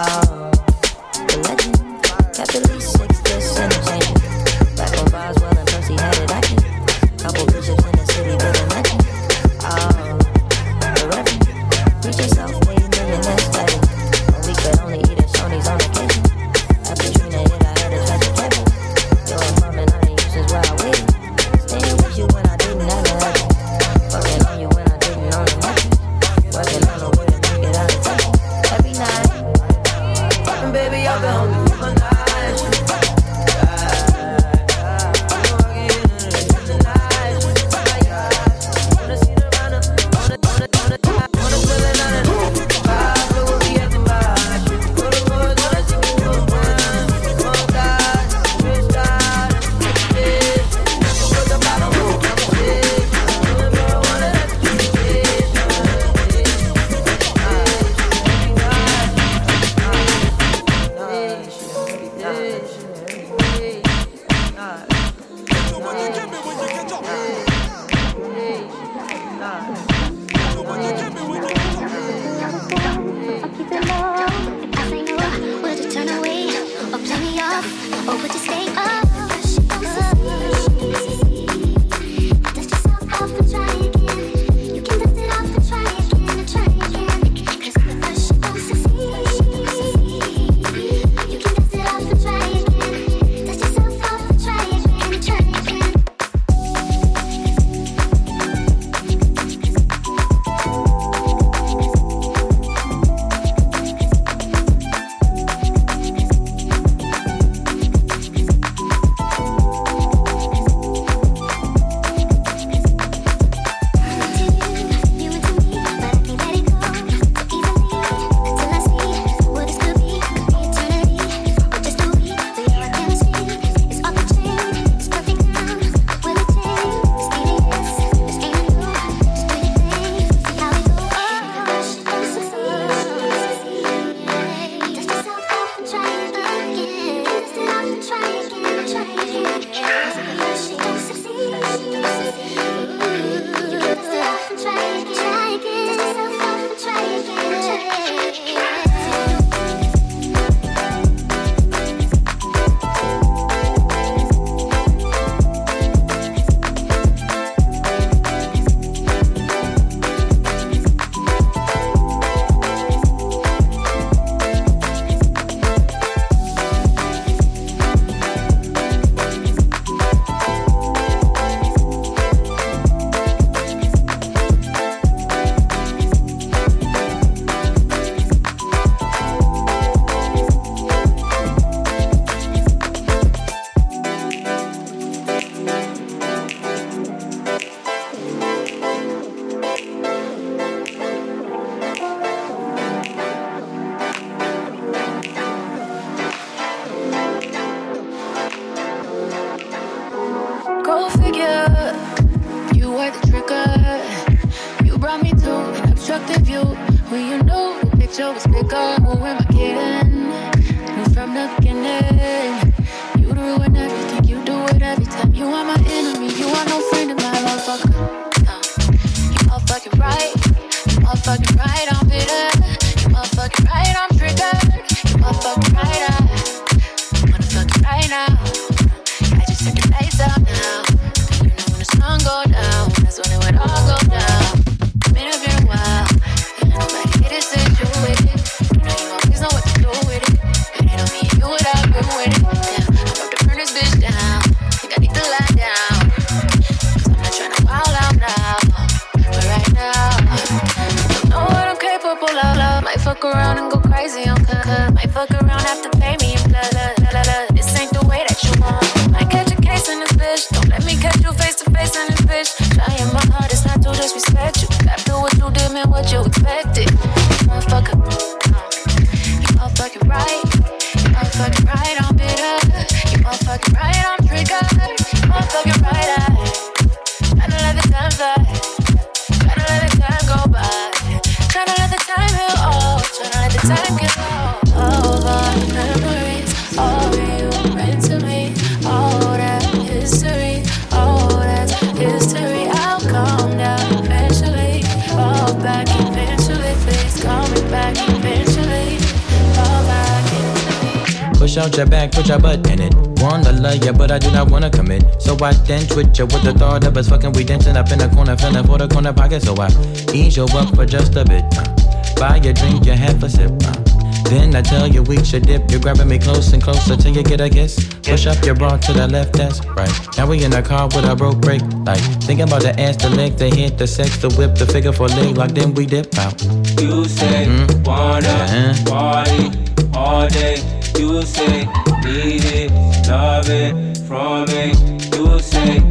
Ah. figure. You were the trigger. You brought me to an obstructive view. When you knew the picture was bigger, who am I kidding? Knew from the beginning. Out your back, put your butt in it. Wanna love ya, but I do not wanna commit. So I then twitch ya with the thought of us fucking. We dancing up in the corner, feeling for the corner pocket. So I ease you up for just a bit. Uh. Buy your drink, you have a sip. Uh. Then I tell you we should dip. You're grabbing me close and closer till you get a kiss. Push up your bra to the left, that's right. Now we in the car with a broke brake light. Thinking about the ass, the leg, the hit, the sex, the whip, the figure for leg like Then we dip out. You say mm-hmm. wanna uh-huh. party all day. You say need it, love it from me. You say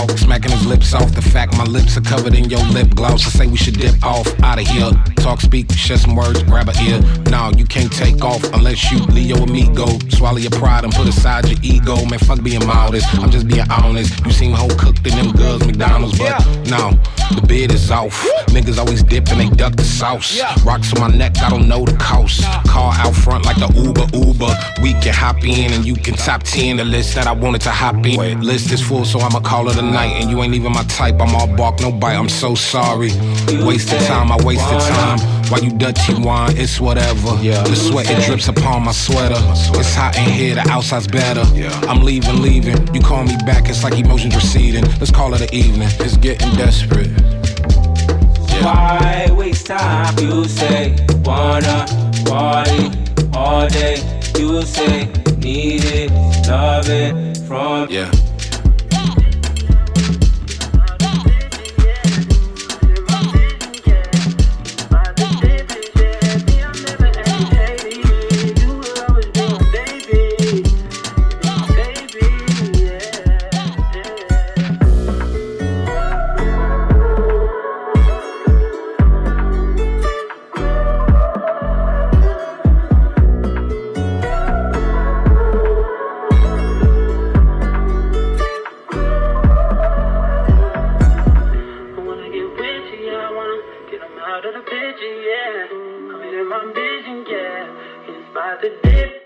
off, smacking his lips off. The fact my lips are covered in your lip gloss. I say we should dip off out of here. Talk, speak, share some words, grab a ear. Nah, you can't take off unless you Leo amigo. Swallow your pride and put aside your ego. Man, fuck being modest. I'm just being honest. You seem whole cooked in them girls, McDonald's, but no, the bid is off. Niggas always dip and they duck the sauce. Rocks on my neck, I don't know the cost. Car out front like the Uber Uber. We can hop in and you can top 10 the list that I wanted to hop in. List is full, so I'ma call it a night. And you ain't even my type, I'm all bark, no bite. I'm so sorry. Wasted time, I wasted time. While you dirty wine, it's whatever. Yeah. The sweat, it drips upon my sweater. It's hot in here, the outside's better. Yeah. I'm leaving, leaving. You call me back, it's like emotions receding. Let's call it an evening. It's getting desperate. Why waste time? You say, wanna party all day. You say, need it, love it from. Yeah. Out of the picture, yeah. I'm in my vision, yeah. Inspired the